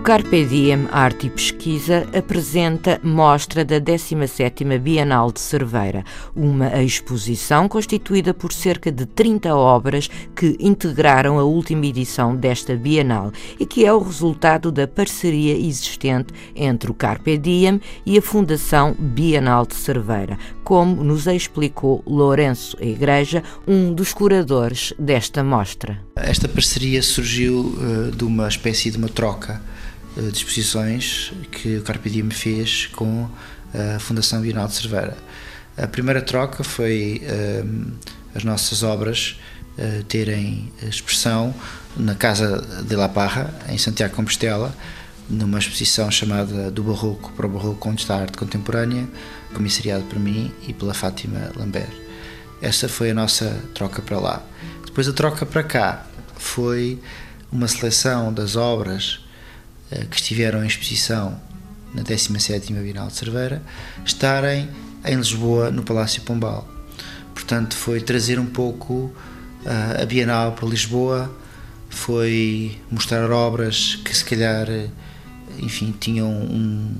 Carpe Diem Arte e Pesquisa apresenta mostra da 17ª Bienal de Cerveira, uma exposição constituída por cerca de 30 obras que integraram a última edição desta Bienal e que é o resultado da parceria existente entre o Carpe Diem e a Fundação Bienal de Cerveira, como nos explicou Lourenço Igreja, um dos curadores desta mostra. Esta parceria surgiu uh, de uma espécie de uma troca eh, de exposições que o Carpe Diem fez com a Fundação Bienal de Cerveira. A primeira troca foi um, eh, as nossas obras uh, terem expressão na Casa de La Parra, em Santiago Compostela, numa exposição chamada Do Barroco para o Barroco, onde está a arte contemporânea, comissariado por mim e pela Fátima Lambert. Essa foi a nossa troca para lá. Depois a troca para cá foi uma seleção das obras eh, que estiveram em exposição na 17ª Bienal de Cerveira estarem em Lisboa, no Palácio Pombal. Portanto, foi trazer um pouco uh, a Bienal para Lisboa, foi mostrar obras que se calhar, enfim, tinham um,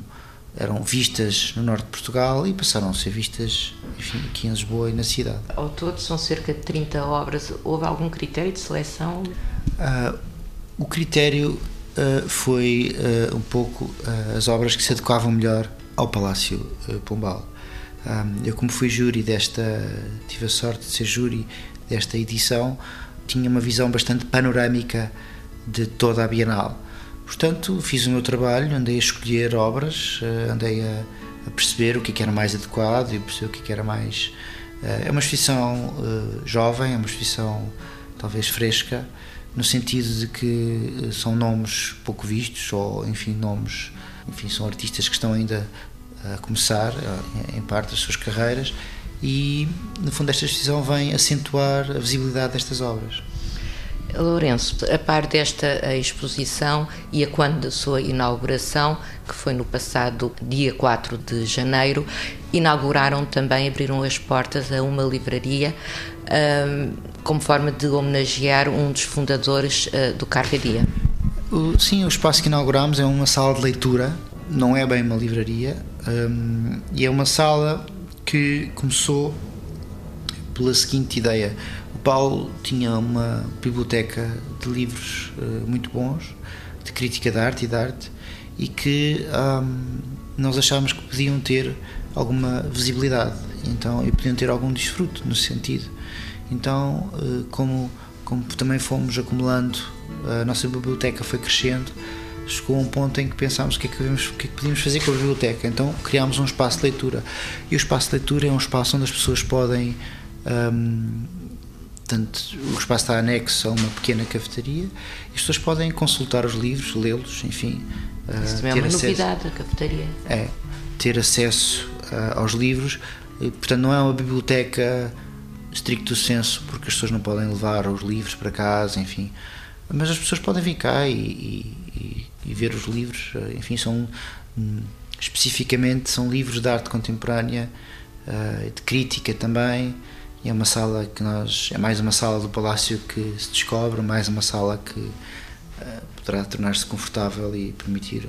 eram vistas no norte de Portugal e passaram a ser vistas enfim, aqui em Lisboa e na cidade. Ao todo são cerca de 30 obras. Houve algum critério de seleção? Uh, o critério uh, foi uh, um pouco uh, as obras que se adequavam melhor ao Palácio Pombal. Um, eu, como fui júri desta, tive a sorte de ser júri desta edição, tinha uma visão bastante panorâmica de toda a Bienal. Portanto, fiz o meu trabalho, andei a escolher obras, andei a, a perceber o que, é que era mais adequado e perceber o que, é que era mais. É uma exposição jovem, é uma exposição talvez fresca, no sentido de que eh, são nomes pouco vistos ou enfim nomes enfim são artistas que estão ainda a começar em parte as suas carreiras e no fundo esta decisão vem acentuar a visibilidade destas obras. Lourenço, a par desta exposição e a quando da sua inauguração, que foi no passado dia 4 de janeiro, inauguraram também, abriram as portas a uma livraria um, como forma de homenagear um dos fundadores uh, do Carpe Diem. Sim, o espaço que inauguramos é uma sala de leitura, não é bem uma livraria, um, e é uma sala que começou pela seguinte ideia. O Paulo tinha uma biblioteca de livros uh, muito bons, de crítica de arte e de arte, e que um, nós achávamos que podiam ter alguma visibilidade então, e podiam ter algum desfruto no sentido. Então, uh, como, como também fomos acumulando, a nossa biblioteca foi crescendo, chegou a um ponto em que pensámos o que é que, podíamos, que, é que podíamos fazer com a biblioteca. Então criámos um espaço de leitura. E o espaço de leitura é um espaço onde as pessoas podem. Um, Portanto, o espaço está anexo a uma pequena cafetaria e as pessoas podem consultar os livros, lê-los, enfim. Isso também é uma acesso, novidade, a cafetaria. É, ter acesso uh, aos livros. Portanto, não é uma biblioteca stricto senso, porque as pessoas não podem levar os livros para casa, enfim. Mas as pessoas podem vir cá e, e, e ver os livros, enfim, são. Especificamente são livros de arte contemporânea, uh, de crítica também e é uma sala que nós. É mais uma sala do Palácio que se descobre, mais uma sala que uh, poderá tornar-se confortável e permitir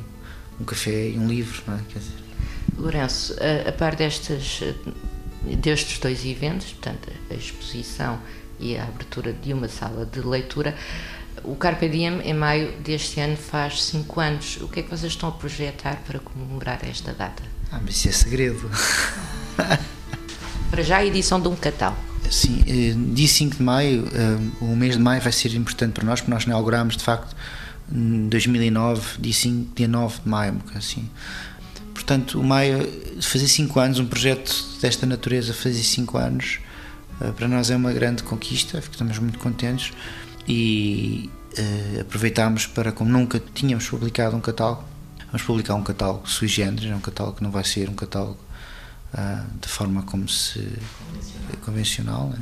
um café e um livro, não é? Quer dizer. Lourenço, a, a par destes, destes dois eventos, portanto, a exposição e a abertura de uma sala de leitura, o Carpe Diem, em maio deste ano, faz cinco anos. O que é que vocês estão a projetar para comemorar esta data? Ah, mas isso é segredo. Para já a edição de um catálogo. Sim, eh, dia 5 de maio, eh, o mês de maio vai ser importante para nós, porque nós inauguramos de facto em 2009, dia 5, dia 9 de maio, assim. Portanto, o maio, fazer 5 anos, um projeto desta natureza, fazer 5 anos, eh, para nós é uma grande conquista, estamos muito contentes e uh, aproveitámos para, como nunca tínhamos publicado um catálogo, vamos publicar um catálogo sui generis, é um catálogo que não vai ser um catálogo de forma como se convencional. Né?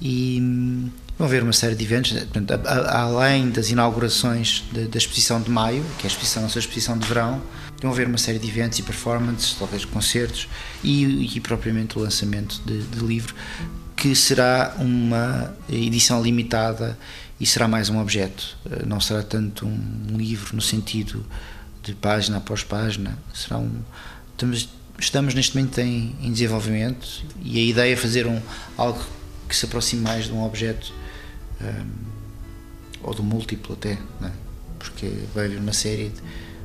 E hum, vão haver uma série de eventos, portanto, além das inaugurações da exposição de maio, que é a exposição, a nossa exposição de verão, vão haver uma série de eventos e performances, talvez concertos e, e propriamente o lançamento de, de livro, que será uma edição limitada e será mais um objeto. Eh, não será tanto um livro no sentido de página após página, será um. Estamos, estamos neste momento em, em desenvolvimento e a ideia é fazer um, algo que se aproxime mais de um objeto um, ehm, ou do múltiplo até, é? porque vai haver uma série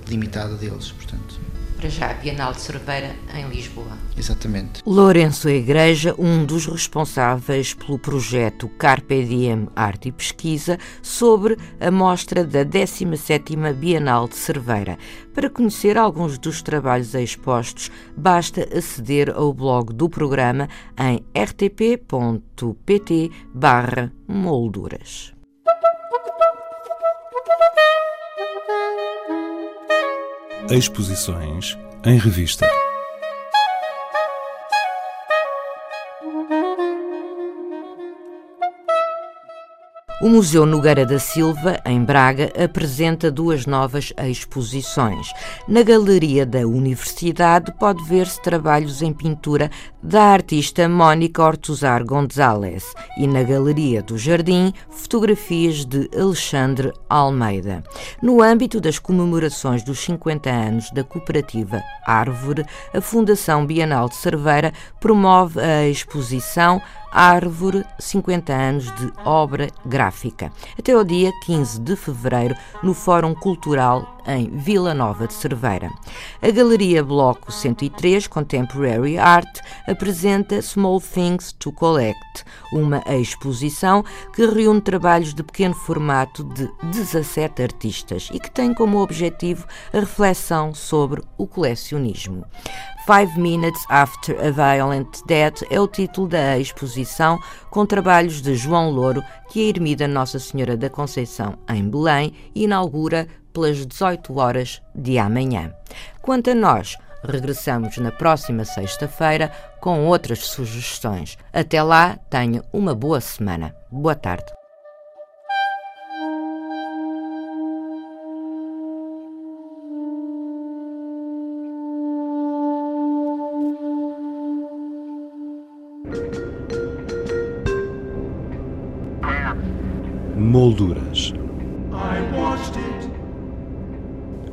limitada deles, portanto para já a Bienal de Cerveira em Lisboa. Exatamente. Lourenço Igreja, um dos responsáveis pelo projeto Carpe Diem Arte e Pesquisa sobre a mostra da 17ª Bienal de Cerveira. Para conhecer alguns dos trabalhos expostos, basta aceder ao blog do programa em rtp.pt/molduras. Exposições em revista. O Museu Nogueira da Silva, em Braga, apresenta duas novas exposições. Na Galeria da Universidade pode ver-se trabalhos em pintura da artista Mónica Ortuzar González e na Galeria do Jardim, fotografias de Alexandre Almeida. No âmbito das comemorações dos 50 anos da cooperativa Árvore, a Fundação Bienal de Cerveira promove a exposição Árvore 50 anos de obra gráfica, até o dia 15 de fevereiro no Fórum Cultural em Vila Nova de Cerveira. A Galeria Bloco 103 Contemporary Art apresenta Small Things to Collect, uma exposição que reúne trabalhos de pequeno formato de 17 artistas e que tem como objetivo a reflexão sobre o colecionismo. Five Minutes After a Violent Death é o título da exposição, com trabalhos de João Louro, que a Ermida Nossa Senhora da Conceição, em Belém, inaugura pelas 18 horas de amanhã. Quanto a nós, regressamos na próxima sexta-feira com outras sugestões. Até lá, tenha uma boa semana. Boa tarde. Molduras.